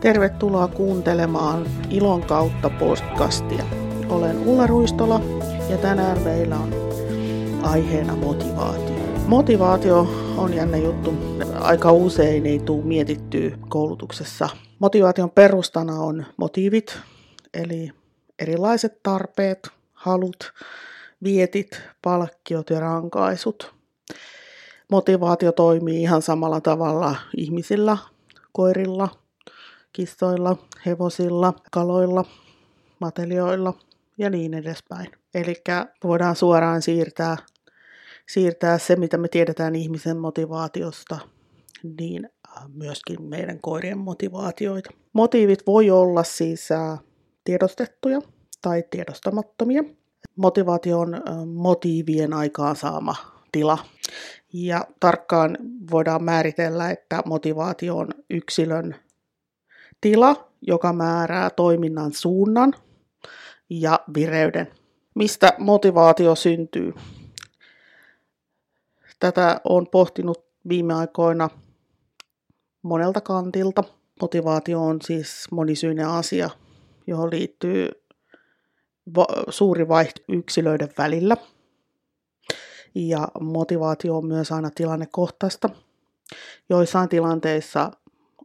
Tervetuloa kuuntelemaan Ilon kautta podcastia. Olen Ulla Ruistola ja tänään meillä on aiheena motivaatio. Motivaatio on jännä juttu. Aika usein ei tule mietittyä koulutuksessa. Motivaation perustana on motiivit, eli erilaiset tarpeet, halut, vietit, palkkiot ja rankaisut. Motivaatio toimii ihan samalla tavalla ihmisillä, koirilla, kissoilla, hevosilla, kaloilla, matelioilla ja niin edespäin. Eli voidaan suoraan siirtää, siirtää se, mitä me tiedetään ihmisen motivaatiosta, niin äh, myöskin meidän koirien motivaatioita. Motiivit voi olla siis äh, tiedostettuja tai tiedostamattomia. Motivaatio on äh, motiivien aikaansaama tila. Ja tarkkaan voidaan määritellä, että motivaatio on yksilön tila, joka määrää toiminnan suunnan ja vireyden. Mistä motivaatio syntyy? Tätä on pohtinut viime aikoina monelta kantilta. Motivaatio on siis monisyinen asia, johon liittyy suuri vaihto yksilöiden välillä. Ja motivaatio on myös aina tilannekohtaista. Joissain tilanteissa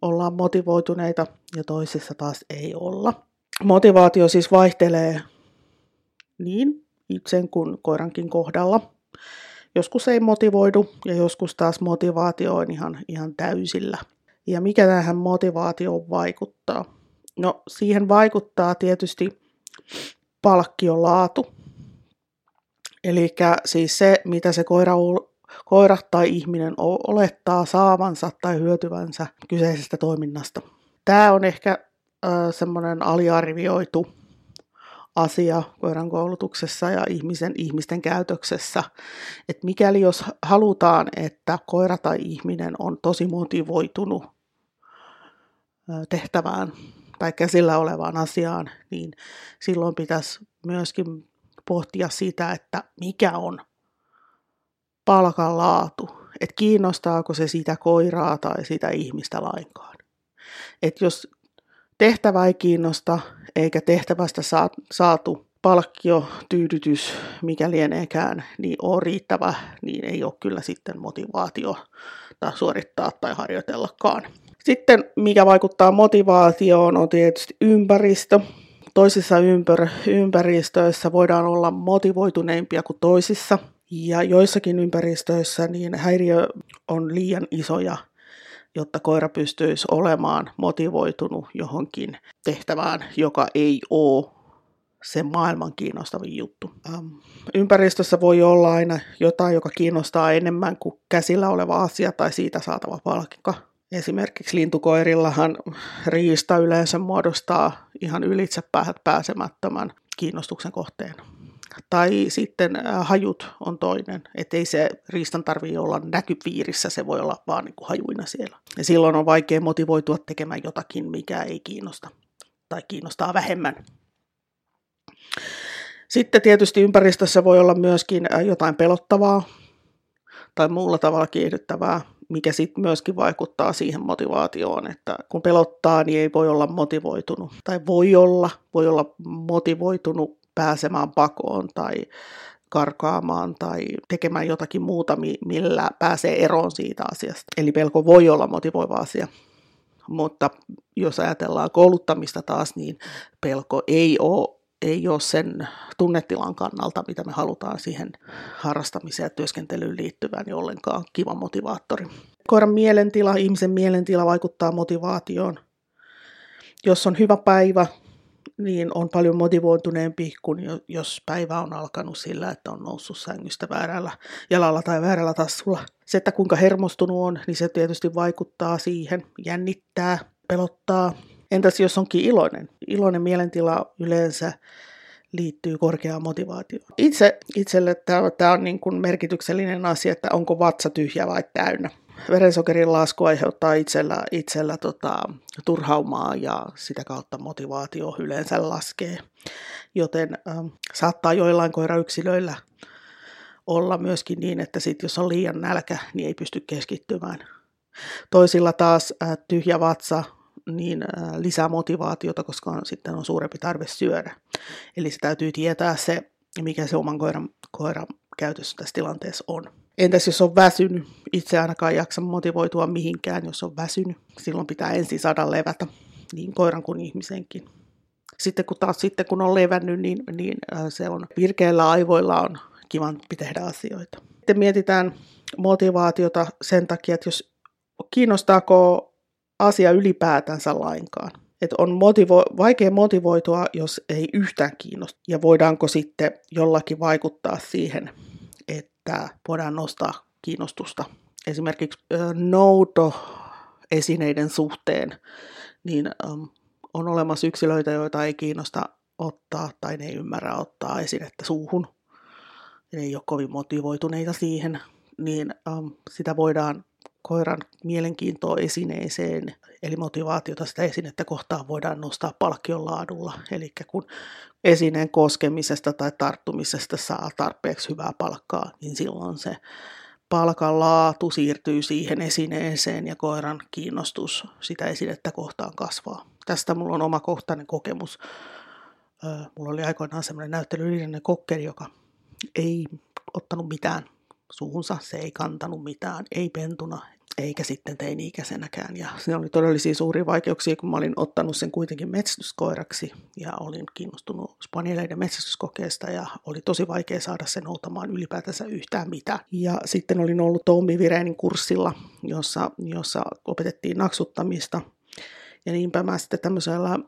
ollaan motivoituneita ja toisissa taas ei olla. Motivaatio siis vaihtelee niin itsen kuin koirankin kohdalla. Joskus ei motivoidu ja joskus taas motivaatio on ihan, ihan täysillä. Ja mikä tähän motivaatioon vaikuttaa? No siihen vaikuttaa tietysti palkkion laatu. Eli siis se, mitä se koira koira tai ihminen olettaa saavansa tai hyötyvänsä kyseisestä toiminnasta. Tämä on ehkä äh, semmoinen aliarvioitu asia koiran koulutuksessa ja ihmisen, ihmisten käytöksessä, että mikäli jos halutaan, että koira tai ihminen on tosi motivoitunut tehtävään tai käsillä olevaan asiaan, niin silloin pitäisi myöskin pohtia sitä, että mikä on palkan laatu, että kiinnostaako se sitä koiraa tai sitä ihmistä lainkaan. Että jos tehtävä ei kiinnosta eikä tehtävästä saatu palkkio, tyydytys, mikä lieneekään, niin on riittävä, niin ei ole kyllä sitten motivaatio tai suorittaa tai harjoitellakaan. Sitten mikä vaikuttaa motivaatioon on tietysti ympäristö. Toisissa ympär- ympäristöissä voidaan olla motivoituneimpia kuin toisissa – ja joissakin ympäristöissä niin häiriö on liian isoja, jotta koira pystyisi olemaan motivoitunut johonkin tehtävään, joka ei ole se maailman kiinnostavin juttu. Ähm, ympäristössä voi olla aina jotain, joka kiinnostaa enemmän kuin käsillä oleva asia tai siitä saatava palkka. Esimerkiksi lintukoirillahan riista yleensä muodostaa ihan ylitse pääsemättömän kiinnostuksen kohteen. Tai sitten hajut on toinen, ettei se riistan tarvitse olla näkypiirissä, se voi olla vaan niin kuin hajuina siellä. Ja silloin on vaikea motivoitua tekemään jotakin, mikä ei kiinnosta tai kiinnostaa vähemmän. Sitten tietysti ympäristössä voi olla myöskin jotain pelottavaa tai muulla tavalla kiihdyttävää, mikä sitten myöskin vaikuttaa siihen motivaatioon, että kun pelottaa, niin ei voi olla motivoitunut. Tai voi olla, voi olla motivoitunut pääsemään pakoon tai karkaamaan tai tekemään jotakin muuta, millä pääsee eroon siitä asiasta. Eli pelko voi olla motivoiva asia. Mutta jos ajatellaan kouluttamista taas, niin pelko ei ole, ei ole sen tunnetilan kannalta, mitä me halutaan siihen harrastamiseen ja työskentelyyn liittyvään, niin ollenkaan kiva motivaattori. Koiran mielentila, ihmisen mielentila vaikuttaa motivaatioon. Jos on hyvä päivä, niin on paljon motivoituneempi kuin jos päivä on alkanut sillä, että on noussut sängystä väärällä jalalla tai väärällä tassulla. Se, että kuinka hermostunut on, niin se tietysti vaikuttaa siihen, jännittää, pelottaa. Entäs jos onkin iloinen? Iloinen mielentila yleensä liittyy korkeaan motivaatioon. Itse, itselle tämä on niin kuin merkityksellinen asia, että onko vatsa tyhjä vai täynnä verensokerin lasku aiheuttaa itsellä, itsellä tota, turhaumaa ja sitä kautta motivaatio yleensä laskee. Joten ähm, saattaa joillain koirayksilöillä olla myöskin niin, että sit jos on liian nälkä, niin ei pysty keskittymään. Toisilla taas äh, tyhjä vatsa niin lisää motivaatiota, koska on, sitten on suurempi tarve syödä. Eli se täytyy tietää se, mikä se oman koiran, koiran käytössä tässä tilanteessa on. Entäs jos on väsynyt? Itse ainakaan jaksa motivoitua mihinkään, jos on väsynyt. Silloin pitää ensin saada levätä, niin koiran kuin ihmisenkin. Sitten kun taas sitten kun on levännyt, niin, niin se on virkeillä aivoilla on kivampi tehdä asioita. Sitten mietitään motivaatiota sen takia, että jos kiinnostaako asia ylipäätänsä lainkaan. Että on motivo- vaikea motivoitua, jos ei yhtään kiinnosta. Ja voidaanko sitten jollakin vaikuttaa siihen, että voidaan nostaa kiinnostusta. Esimerkiksi nouto-esineiden suhteen, niin on olemassa yksilöitä, joita ei kiinnosta ottaa tai ne ei ymmärrä ottaa esinettä suuhun. Ne ei ole kovin motivoituneita siihen, niin sitä voidaan koiran mielenkiintoa esineeseen, eli motivaatiota sitä esinettä kohtaan voidaan nostaa palkkion laadulla. Eli kun esineen koskemisesta tai tarttumisesta saa tarpeeksi hyvää palkkaa, niin silloin se palkan laatu siirtyy siihen esineeseen ja koiran kiinnostus sitä esinettä kohtaan kasvaa. Tästä mulla on oma kohtainen kokemus. Mulla oli aikoinaan semmoinen näyttelyllinen kokkeri, joka ei ottanut mitään suuhunsa, se ei kantanut mitään, ei pentuna, eikä sitten teini-ikäisenäkään. Ja se oli todellisia suuria vaikeuksia, kun mä olin ottanut sen kuitenkin metsästyskoiraksi ja olin kiinnostunut spanieleiden metsästyskokeesta ja oli tosi vaikea saada sen noutamaan ylipäätänsä yhtään mitään. Ja sitten olin ollut Tommi Virenin kurssilla, jossa, jossa opetettiin naksuttamista. Ja niinpä mä sitten tämmöisellä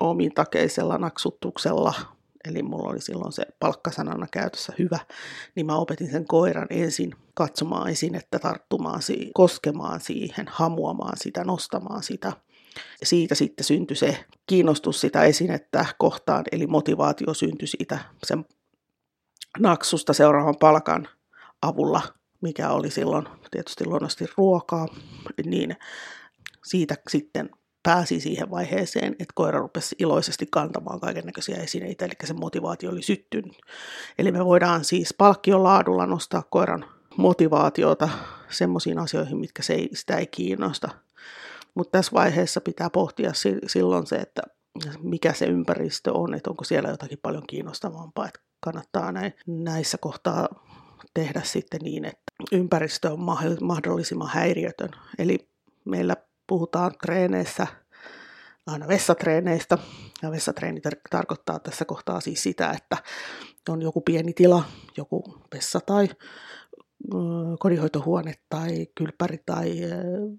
omintakeisella naksutuksella eli mulla oli silloin se palkkasanana käytössä hyvä, niin mä opetin sen koiran ensin katsomaan esinettä, tarttumaan siihen, koskemaan siihen, hamuamaan sitä, nostamaan sitä. Siitä sitten syntyi se kiinnostus sitä esinettä kohtaan, eli motivaatio syntyi siitä sen naksusta seuraavan palkan avulla, mikä oli silloin tietysti luonnollisesti ruokaa, niin siitä sitten pääsi siihen vaiheeseen, että koira rupesi iloisesti kantamaan kaiken näköisiä esineitä, eli se motivaatio oli syttynyt. Eli me voidaan siis palkkion laadulla nostaa koiran motivaatiota semmoisiin asioihin, mitkä se ei, sitä ei kiinnosta. Mutta tässä vaiheessa pitää pohtia silloin se, että mikä se ympäristö on, että onko siellä jotakin paljon kiinnostavampaa, että kannattaa näin, näissä kohtaa tehdä sitten niin, että ympäristö on mahdollisimman häiriötön. Eli meillä puhutaan treeneissä aina vessatreeneistä. Ja vessatreeni tar- tarkoittaa tässä kohtaa siis sitä, että on joku pieni tila, joku vessa tai kodinhoitohuone tai kylppäri tai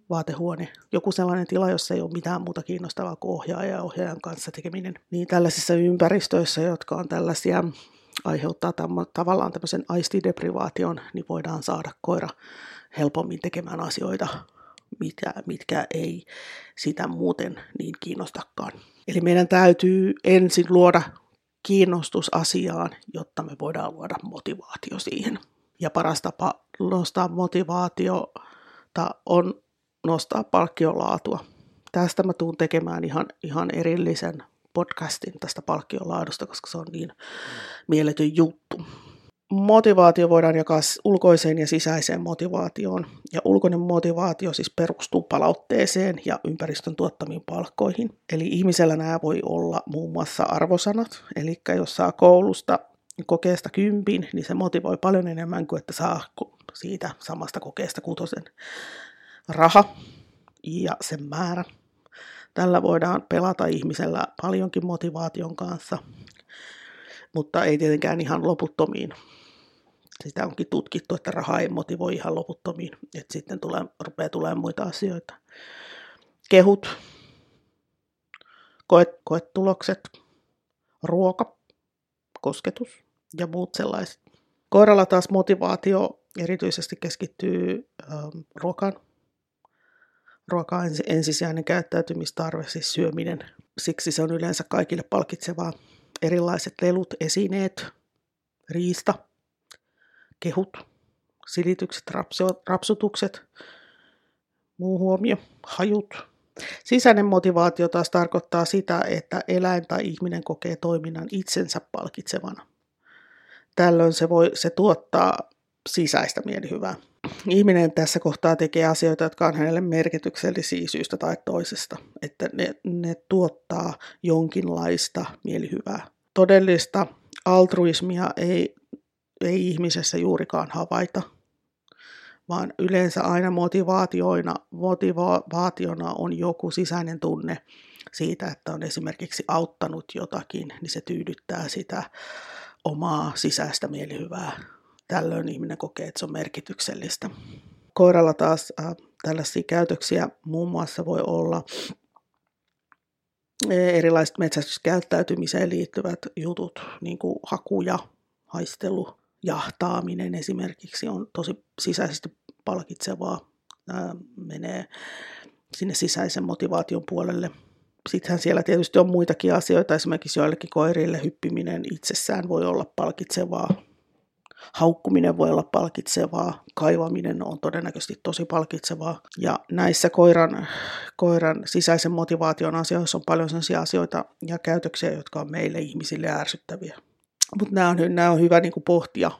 vaatehuone, joku sellainen tila, jossa ei ole mitään muuta kiinnostavaa kuin ohjaaja ja ohjaajan kanssa tekeminen. Niin tällaisissa ympäristöissä, jotka on tällaisia, aiheuttaa tämmö, tavallaan tämmöisen aistideprivaation, niin voidaan saada koira helpommin tekemään asioita mitkä, mitkä ei sitä muuten niin kiinnostakaan. Eli meidän täytyy ensin luoda kiinnostus asiaan, jotta me voidaan luoda motivaatio siihen. Ja paras tapa nostaa motivaatiota on nostaa palkkiolaatua. Tästä mä tuun tekemään ihan, ihan erillisen podcastin tästä palkkiolaadusta, koska se on niin mieletön juttu. Motivaatio voidaan jakaa ulkoiseen ja sisäiseen motivaatioon. Ja ulkoinen motivaatio siis perustuu palautteeseen ja ympäristön tuottamiin palkkoihin. Eli ihmisellä nämä voi olla muun muassa arvosanat. Eli jos saa koulusta kokeesta kympin, niin se motivoi paljon enemmän kuin että saa siitä samasta kokeesta kutosen raha ja sen määrä. Tällä voidaan pelata ihmisellä paljonkin motivaation kanssa, mutta ei tietenkään ihan loputtomiin sitä onkin tutkittu, että raha ei motivoi ihan loputtomiin, että sitten tulee, rupeaa tulemaan muita asioita. Kehut, koet, koetulokset, ruoka, kosketus ja muut sellaiset. Koiralla taas motivaatio erityisesti keskittyy ähm, ruokaan. Ruoka on ensisijainen käyttäytymistarve, siis syöminen. Siksi se on yleensä kaikille palkitsevaa. Erilaiset lelut, esineet, riista – kehut, silitykset, rapsutukset, muu huomio, hajut. Sisäinen motivaatio taas tarkoittaa sitä, että eläin tai ihminen kokee toiminnan itsensä palkitsevana. Tällöin se, voi, se tuottaa sisäistä mielihyvää. ihminen tässä kohtaa tekee asioita, jotka on hänelle merkityksellisiä syystä tai toisesta, että ne, ne tuottaa jonkinlaista mielihyvää. Todellista altruismia ei, ei ihmisessä juurikaan havaita, vaan yleensä aina motivaatioina, motivaationa on joku sisäinen tunne siitä, että on esimerkiksi auttanut jotakin, niin se tyydyttää sitä omaa sisäistä mielihyvää. Tällöin ihminen kokee, että se on merkityksellistä. Koiralla taas äh, tällaisia käytöksiä muun muassa voi olla erilaiset metsästyskäyttäytymiseen liittyvät jutut, niin kuin haku ja haistelu, jahtaaminen esimerkiksi on tosi sisäisesti palkitsevaa, Ää, menee sinne sisäisen motivaation puolelle. Sittenhän siellä tietysti on muitakin asioita, esimerkiksi joillekin koirille hyppiminen itsessään voi olla palkitsevaa, haukkuminen voi olla palkitsevaa, kaivaminen on todennäköisesti tosi palkitsevaa. Ja näissä koiran, koiran sisäisen motivaation asioissa on paljon sellaisia asioita ja käytöksiä, jotka on meille ihmisille ärsyttäviä. Mutta nämä on, nämä on hyvä niin kuin pohtia,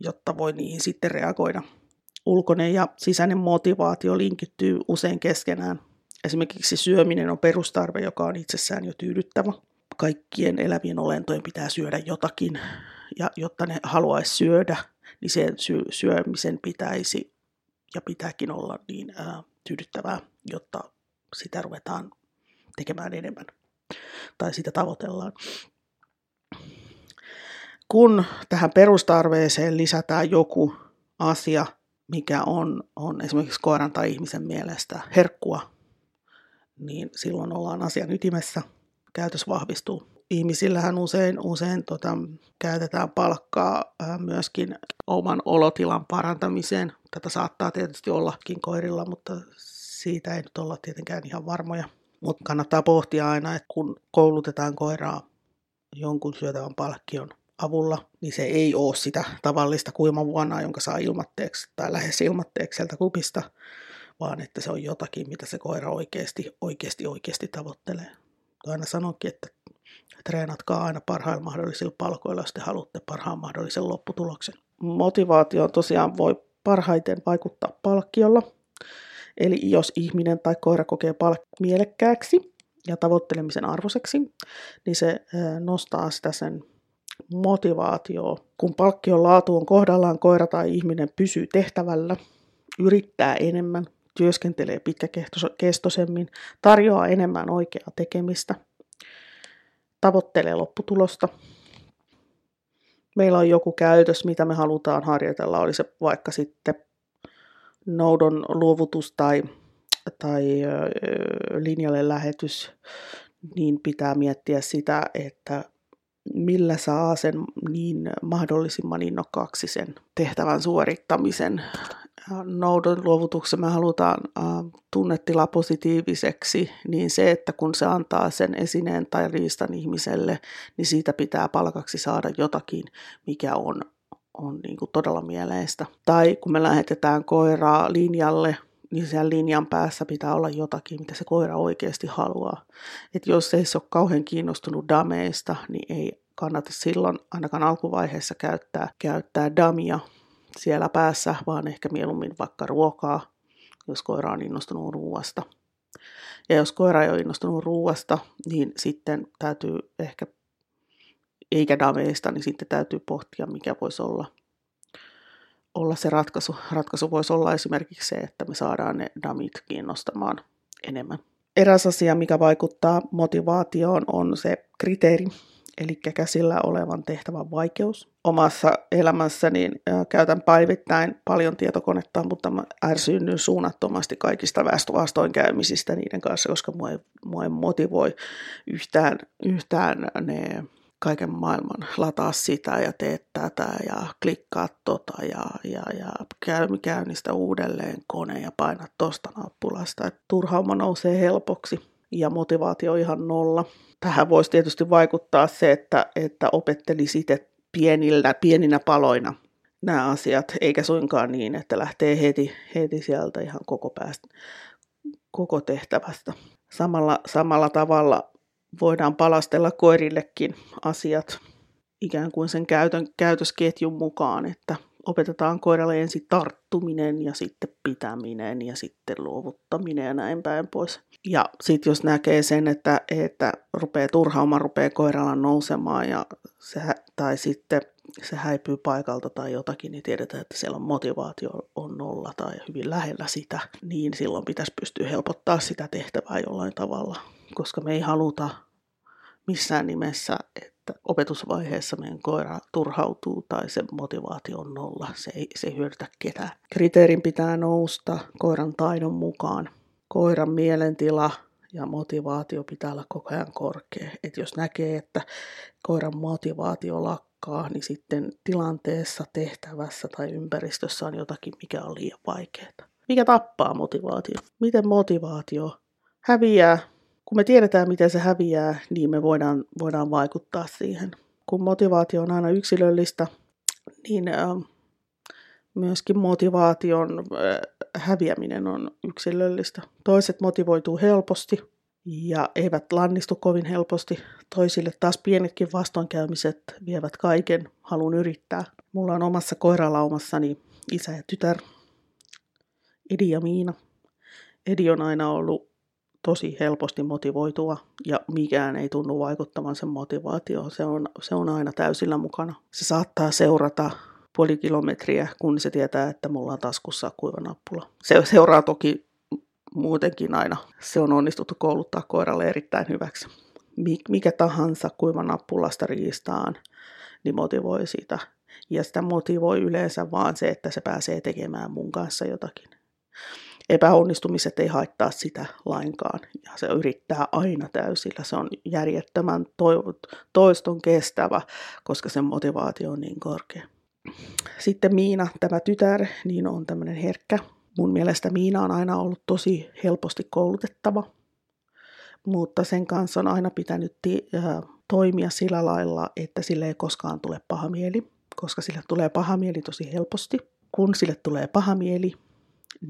jotta voi niihin sitten reagoida. Ulkoinen ja sisäinen motivaatio linkittyy usein keskenään. Esimerkiksi syöminen on perustarve, joka on itsessään jo tyydyttävä. Kaikkien elävien olentojen pitää syödä jotakin, ja jotta ne haluaisi syödä, niin sen syömisen pitäisi ja pitääkin olla niin ää, tyydyttävää, jotta sitä ruvetaan tekemään enemmän tai sitä tavoitellaan kun tähän perustarveeseen lisätään joku asia, mikä on, on esimerkiksi koiran tai ihmisen mielestä herkkua, niin silloin ollaan asian ytimessä, käytös vahvistuu. Ihmisillähän usein, usein tota, käytetään palkkaa myöskin oman olotilan parantamiseen. Tätä saattaa tietysti ollakin koirilla, mutta siitä ei nyt olla tietenkään ihan varmoja. Mutta kannattaa pohtia aina, että kun koulutetaan koiraa jonkun syötävän palkkion avulla, niin se ei ole sitä tavallista kuimavuonaa, jonka saa ilmatteeksi tai lähes ilmatteeksi sieltä kupista, vaan että se on jotakin, mitä se koira oikeasti, oikeasti, oikeasti tavoittelee. Aina sanonkin, että treenatkaa aina parhailla mahdollisilla palkoilla, jos te haluatte parhaan mahdollisen lopputuloksen. Motivaatio tosiaan voi parhaiten vaikuttaa palkkiolla. Eli jos ihminen tai koira kokee palk mielekkääksi ja tavoittelemisen arvoiseksi, niin se nostaa sitä sen motivaatio. Kun palkkion laatu on kohdallaan, koira tai ihminen pysyy tehtävällä, yrittää enemmän, työskentelee pitkäkestoisemmin, tarjoaa enemmän oikeaa tekemistä, tavoittelee lopputulosta. Meillä on joku käytös, mitä me halutaan harjoitella, oli se vaikka sitten noudon luovutus tai, tai linjalle lähetys, niin pitää miettiä sitä, että millä saa sen niin mahdollisimman innokkaaksi sen tehtävän suorittamisen. Noudon luovutuksen me halutaan tunnetila positiiviseksi, niin se, että kun se antaa sen esineen tai riistan ihmiselle, niin siitä pitää palkaksi saada jotakin, mikä on, on niin kuin todella mieleistä. Tai kun me lähetetään koiraa linjalle, niin siellä linjan päässä pitää olla jotakin, mitä se koira oikeasti haluaa. Et jos ei se ole kauhean kiinnostunut dameista, niin ei kannata silloin ainakaan alkuvaiheessa käyttää, käyttää damia siellä päässä, vaan ehkä mieluummin vaikka ruokaa, jos koira on innostunut ruuasta. Ja jos koira ei ole innostunut ruuasta, niin sitten täytyy ehkä, eikä dameista, niin sitten täytyy pohtia, mikä voisi olla olla se ratkaisu. Ratkaisu voisi olla esimerkiksi se, että me saadaan ne damit kiinnostamaan enemmän. Eräs asia, mikä vaikuttaa motivaatioon, on se kriteeri, eli käsillä olevan tehtävän vaikeus. Omassa elämässäni käytän päivittäin paljon tietokonetta, mutta mä ärsyynnyn suunnattomasti kaikista vastoinkäymisistä niiden kanssa, koska mua ei, mua ei motivoi yhtään, yhtään ne kaiken maailman, lataa sitä ja tee tätä ja klikkaa tota ja, ja, ja käy, käynnistä uudelleen kone ja paina tosta nappulasta. Et turhauma nousee helpoksi ja motivaatio ihan nolla. Tähän voisi tietysti vaikuttaa se, että, että opetteli sitten pienillä, pieninä paloina nämä asiat, eikä suinkaan niin, että lähtee heti, heti sieltä ihan koko, päästä, koko tehtävästä. Samalla, samalla tavalla voidaan palastella koirillekin asiat ikään kuin sen käytön, käytösketjun mukaan, että, opetetaan koiralle ensin tarttuminen ja sitten pitäminen ja sitten luovuttaminen ja näin päin pois. Ja sitten jos näkee sen, että, että rupeaa turhaamaan, rupeaa koiralla nousemaan ja se, tai sitten se häipyy paikalta tai jotakin, niin tiedetään, että siellä on motivaatio on nolla tai hyvin lähellä sitä, niin silloin pitäisi pystyä helpottaa sitä tehtävää jollain tavalla, koska me ei haluta missään nimessä, että opetusvaiheessa meidän koira turhautuu tai se motivaatio on nolla. Se ei, se ei hyödytä ketään. Kriteerin pitää nousta koiran taidon mukaan. Koiran mielentila ja motivaatio pitää olla koko ajan korkea. Et jos näkee, että koiran motivaatio lakkaa, niin sitten tilanteessa, tehtävässä tai ympäristössä on jotakin, mikä on liian vaikeaa. Mikä tappaa motivaatio? Miten motivaatio häviää kun me tiedetään, miten se häviää, niin me voidaan, voidaan vaikuttaa siihen. Kun motivaatio on aina yksilöllistä, niin äh, myöskin motivaation äh, häviäminen on yksilöllistä. Toiset motivoituu helposti ja eivät lannistu kovin helposti. Toisille taas pienetkin vastoinkäymiset vievät kaiken halun yrittää. Mulla on omassa koiralaumassani isä ja tytär, Edi ja Miina. Edi on aina ollut tosi helposti motivoitua ja mikään ei tunnu vaikuttavan sen motivaatioon. Se on, se on aina täysillä mukana. Se saattaa seurata puoli kilometriä, kun se tietää, että mulla on taskussa kuiva nappula. Se seuraa toki muutenkin aina. Se on onnistuttu kouluttaa koiralle erittäin hyväksi. Mikä tahansa kuiva nappulasta riistaan, niin motivoi sitä. Ja sitä motivoi yleensä vaan se, että se pääsee tekemään mun kanssa jotakin epäonnistumiset ei haittaa sitä lainkaan. Ja se yrittää aina täysillä. Se on järjettömän toiston kestävä, koska sen motivaatio on niin korkea. Sitten Miina, tämä tytär, niin on tämmöinen herkkä. Mun mielestä Miina on aina ollut tosi helposti koulutettava, mutta sen kanssa on aina pitänyt toimia sillä lailla, että sille ei koskaan tule paha mieli, koska sille tulee paha mieli tosi helposti. Kun sille tulee paha mieli,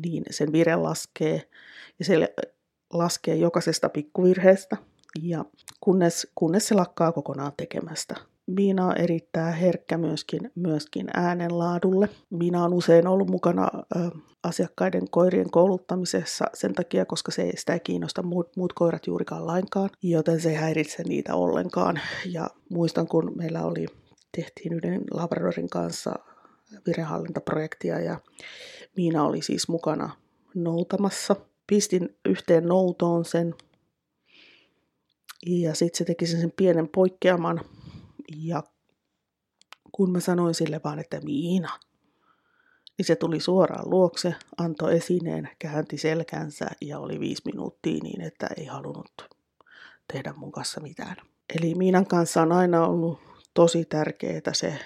niin sen vire laskee ja se laskee jokaisesta pikkuvirheestä ja kunnes, kunnes se lakkaa kokonaan tekemästä. Miina on erittäin herkkä myöskin, myöskin äänenlaadulle. Miina on usein ollut mukana ö, asiakkaiden koirien kouluttamisessa sen takia, koska se ei sitä ei kiinnosta muut, muut koirat juurikaan lainkaan, joten se ei häiritse niitä ollenkaan. Ja muistan, kun meillä oli, tehtiin yhden Labradorin kanssa virehallintaprojektia ja Miina oli siis mukana noutamassa. Pistin yhteen noutoon sen ja sitten se teki sen pienen poikkeaman ja kun mä sanoin sille vaan, että Miina, niin se tuli suoraan luokse, antoi esineen, käänti selkänsä ja oli viisi minuuttia niin, että ei halunnut tehdä mun kanssa mitään. Eli Miinan kanssa on aina ollut tosi tärkeää se,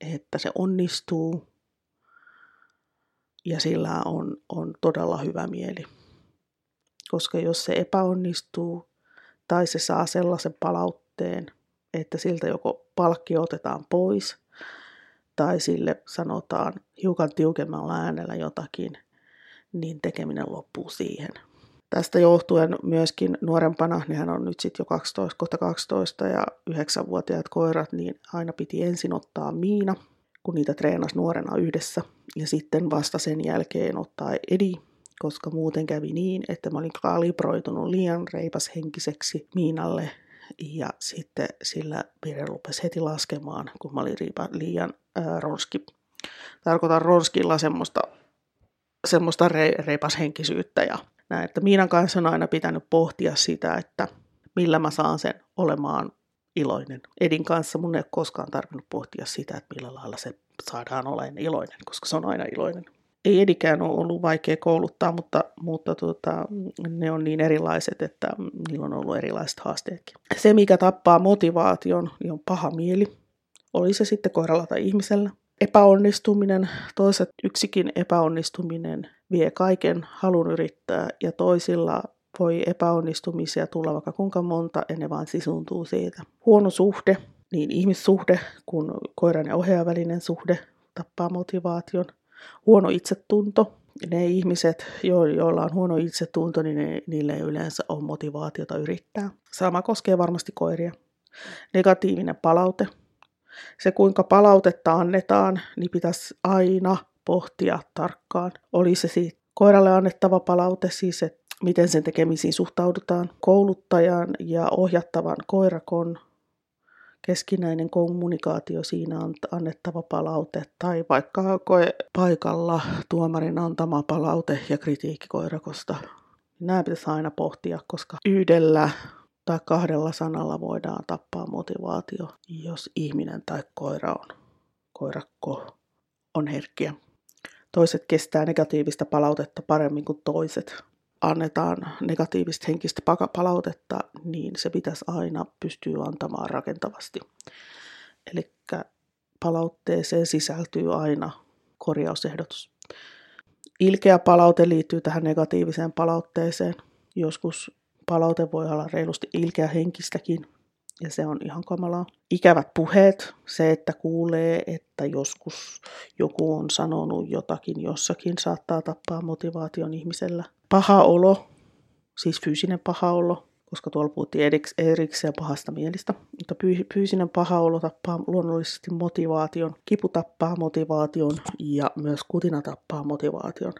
että se onnistuu ja sillä on, on todella hyvä mieli. Koska jos se epäonnistuu tai se saa sellaisen palautteen, että siltä joko palkki otetaan pois tai sille sanotaan hiukan tiukemmalla äänellä jotakin, niin tekeminen loppuu siihen. Tästä johtuen myöskin nuorempana, nehän on nyt sitten jo 12, kohta 12 ja 9-vuotiaat koirat, niin aina piti ensin ottaa miina – kun niitä treenasi nuorena yhdessä. Ja sitten vasta sen jälkeen ottaa edi, koska muuten kävi niin, että mä olin kalibroitunut liian reipashenkiseksi Miinalle ja sitten sillä vire rupesi heti laskemaan, kun mä olin riipa, liian ää, ronski. Tarkoitan ronskilla semmoista, semmoista re, reipashenkisyyttä ja näin, että Miinan kanssa on aina pitänyt pohtia sitä, että millä mä saan sen olemaan iloinen. Edin kanssa mun ei ole koskaan tarvinnut pohtia sitä, että millä lailla se saadaan olemaan iloinen, koska se on aina iloinen. Ei Edikään ole ollut vaikea kouluttaa, mutta, mutta tuota, ne on niin erilaiset, että niillä on ollut erilaiset haasteetkin. Se, mikä tappaa motivaation, niin on paha mieli. Oli se sitten koiralla tai ihmisellä. Epäonnistuminen, toiset yksikin epäonnistuminen vie kaiken halun yrittää ja toisilla voi epäonnistumisia tulla vaikka kuinka monta, ja ne vaan sisuntuu siitä. Huono suhde, niin ihmissuhde kuin koiran ja ohjaajan välinen suhde tappaa motivaation. Huono itsetunto, ne ihmiset, joilla on huono itsetunto, niin ne, niille ei yleensä ole motivaatiota yrittää. Sama koskee varmasti koiria. Negatiivinen palaute. Se, kuinka palautetta annetaan, niin pitäisi aina pohtia tarkkaan. Oli se siitä koiralle annettava palaute, siis että miten sen tekemisiin suhtaudutaan. Kouluttajan ja ohjattavan koirakon keskinäinen kommunikaatio, siinä on annettava palaute tai vaikka koe paikalla tuomarin antama palaute ja kritiikki koirakosta. Nämä pitäisi aina pohtia, koska yhdellä tai kahdella sanalla voidaan tappaa motivaatio, jos ihminen tai koira on, koirakko on herkkiä. Toiset kestää negatiivista palautetta paremmin kuin toiset. Annetaan negatiivista henkistä palautetta, niin se pitäisi aina pystyä antamaan rakentavasti. Eli palautteeseen sisältyy aina korjausehdotus. Ilkeä palaute liittyy tähän negatiiviseen palautteeseen. Joskus palaute voi olla reilusti ilkeä henkistäkin, ja se on ihan kamalaa. Ikävät puheet, se, että kuulee, että joskus joku on sanonut jotakin jossakin, saattaa tappaa motivaation ihmisellä. Paha olo, siis fyysinen paha olo, koska tuolla puhuttiin erikseen pahasta mielistä. Mutta fyysinen paha olo tappaa luonnollisesti motivaation, kipu tappaa motivaation ja myös kutina tappaa motivaation.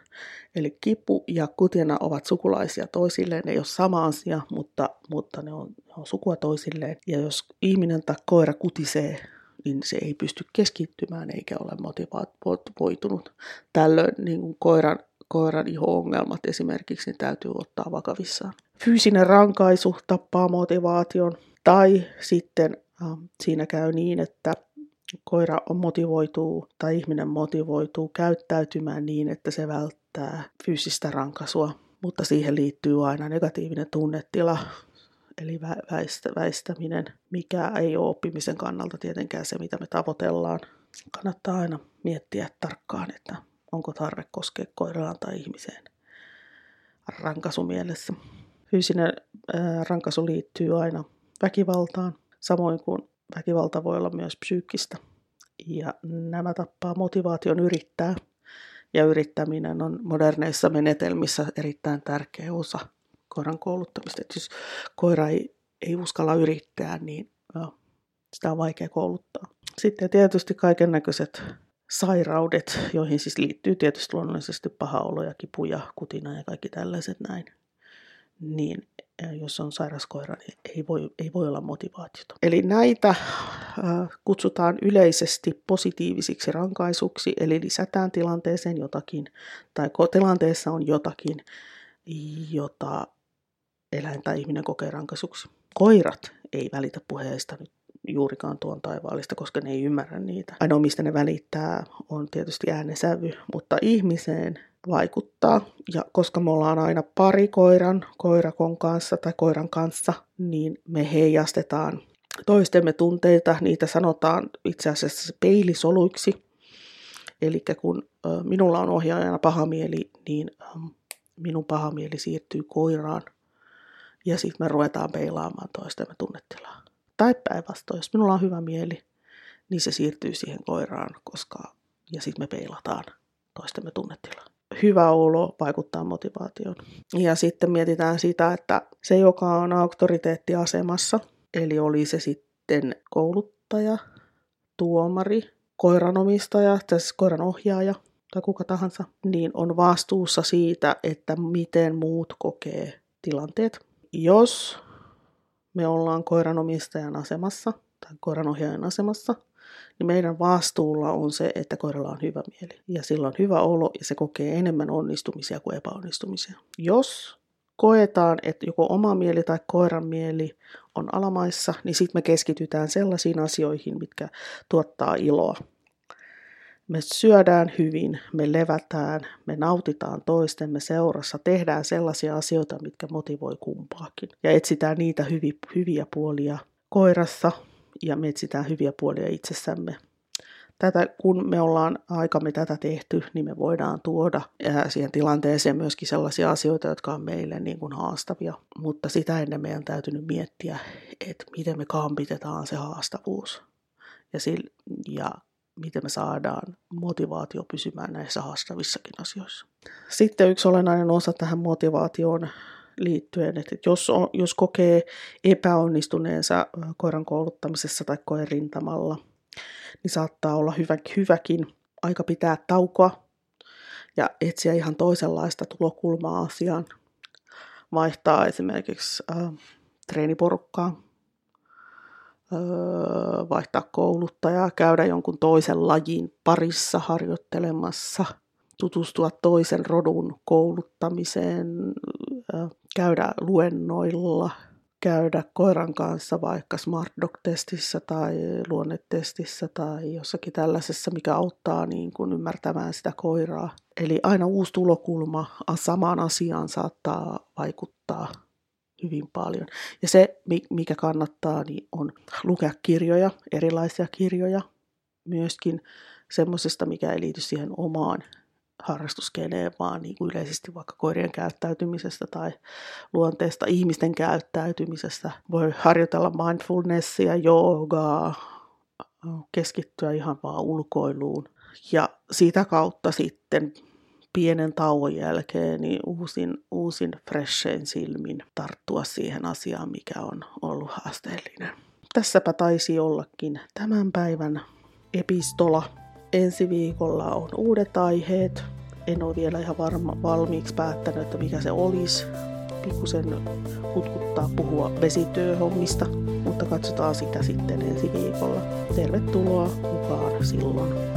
Eli kipu ja kutina ovat sukulaisia toisilleen, ne ei ole sama asia, mutta, mutta ne, on, ne on sukua toisilleen. Ja jos ihminen tai koira kutisee, niin se ei pysty keskittymään eikä ole motivoitunut. Tällöin niin kuin koiran koiran iho-ongelmat esimerkiksi niin täytyy ottaa vakavissaan. Fyysinen rankaisu tappaa motivaation tai sitten äh, siinä käy niin, että koira on motivoituu tai ihminen motivoituu käyttäytymään niin, että se välttää fyysistä rankaisua, mutta siihen liittyy aina negatiivinen tunnetila, eli väistä, väistäminen, mikä ei ole oppimisen kannalta tietenkään se, mitä me tavoitellaan. Kannattaa aina miettiä tarkkaan, että onko tarve koskea koiraan tai ihmiseen rankasumielessä. Fyysinen ää, rankaisu liittyy aina väkivaltaan, samoin kuin väkivalta voi olla myös psyykkistä. Ja nämä tappaa motivaation yrittää. Ja yrittäminen on moderneissa menetelmissä erittäin tärkeä osa koiran kouluttamista. Et jos koira ei, ei uskalla yrittää, niin no, sitä on vaikea kouluttaa. Sitten tietysti kaiken näköiset sairaudet, joihin siis liittyy tietysti luonnollisesti paha olo ja kipu ja kutina ja kaikki tällaiset näin, niin jos on sairas koira, niin ei voi, ei voi olla motivaatiota. Eli näitä äh, kutsutaan yleisesti positiivisiksi rankaisuksi, eli lisätään tilanteeseen jotakin, tai tilanteessa on jotakin, jota eläin tai ihminen kokee rankaisuksi. Koirat ei välitä puheesta nyt juurikaan tuon taivaallista, koska ne ei ymmärrä niitä. Ainoa, mistä ne välittää, on tietysti äänesävy, mutta ihmiseen vaikuttaa. Ja koska me ollaan aina pari koiran, koirakon kanssa tai koiran kanssa, niin me heijastetaan toistemme tunteita. Niitä sanotaan itse asiassa peilisoluiksi. Eli kun minulla on ohjaajana paha mieli, niin minun paha mieli siirtyy koiraan. Ja sitten me ruvetaan peilaamaan toistemme tunnetilaa. Tai päinvastoin, jos minulla on hyvä mieli, niin se siirtyy siihen koiraan, koska ja sitten me peilataan toistemme tunnetilaa. Hyvä olo vaikuttaa motivaatioon. Ja sitten mietitään sitä, että se, joka on auktoriteettiasemassa, eli oli se sitten kouluttaja, tuomari, koiranomistaja, siis koiran ohjaaja tai kuka tahansa, niin on vastuussa siitä, että miten muut kokee tilanteet. Jos me ollaan koiranomistajan asemassa tai koiranohjaajan asemassa, niin meidän vastuulla on se, että koiralla on hyvä mieli. Ja sillä on hyvä olo ja se kokee enemmän onnistumisia kuin epäonnistumisia. Jos koetaan, että joko oma mieli tai koiran mieli on alamaissa, niin sitten me keskitytään sellaisiin asioihin, mitkä tuottaa iloa me syödään hyvin, me levätään, me nautitaan toistemme seurassa, tehdään sellaisia asioita, mitkä motivoi kumpaakin. Ja etsitään niitä hyvi, hyviä puolia koirassa ja me etsitään hyviä puolia itsessämme. Tätä, kun me ollaan aikamme tätä tehty, niin me voidaan tuoda siihen tilanteeseen myöskin sellaisia asioita, jotka on meille niin kuin haastavia. Mutta sitä ennen meidän täytynyt miettiä, että miten me kampitetaan se haastavuus. Ja, sillä, ja miten me saadaan motivaatio pysymään näissä haastavissakin asioissa. Sitten yksi olennainen osa tähän motivaatioon liittyen, että jos, on, jos kokee epäonnistuneensa koiran kouluttamisessa tai koerin rintamalla, niin saattaa olla hyvä, hyväkin aika pitää taukoa ja etsiä ihan toisenlaista tulokulmaa asiaan. Vaihtaa esimerkiksi äh, treeniporukkaa, vaihtaa kouluttajaa, käydä jonkun toisen lajin parissa harjoittelemassa, tutustua toisen rodun kouluttamiseen, äh, käydä luennoilla – käydä koiran kanssa vaikka Smart Dog-testissä tai luonnetestissä tai jossakin tällaisessa, mikä auttaa niin kuin ymmärtämään sitä koiraa. Eli aina uusi tulokulma samaan asiaan saattaa vaikuttaa hyvin paljon. Ja se, mikä kannattaa, niin on lukea kirjoja, erilaisia kirjoja, myöskin semmoisesta, mikä ei liity siihen omaan harrastuskeneen, vaan niin kuin yleisesti vaikka koirien käyttäytymisestä tai luonteesta ihmisten käyttäytymisestä. Voi harjoitella mindfulnessia, joogaa, keskittyä ihan vaan ulkoiluun. Ja siitä kautta sitten pienen tauon jälkeen niin uusin, uusin freshein silmin tarttua siihen asiaan, mikä on ollut haasteellinen. Tässäpä taisi ollakin tämän päivän epistola ensi viikolla on uudet aiheet. En ole vielä ihan varma, valmiiksi päättänyt, että mikä se olisi. Pikkusen kutkuttaa puhua vesityöhommista, mutta katsotaan sitä sitten ensi viikolla. Tervetuloa mukaan silloin.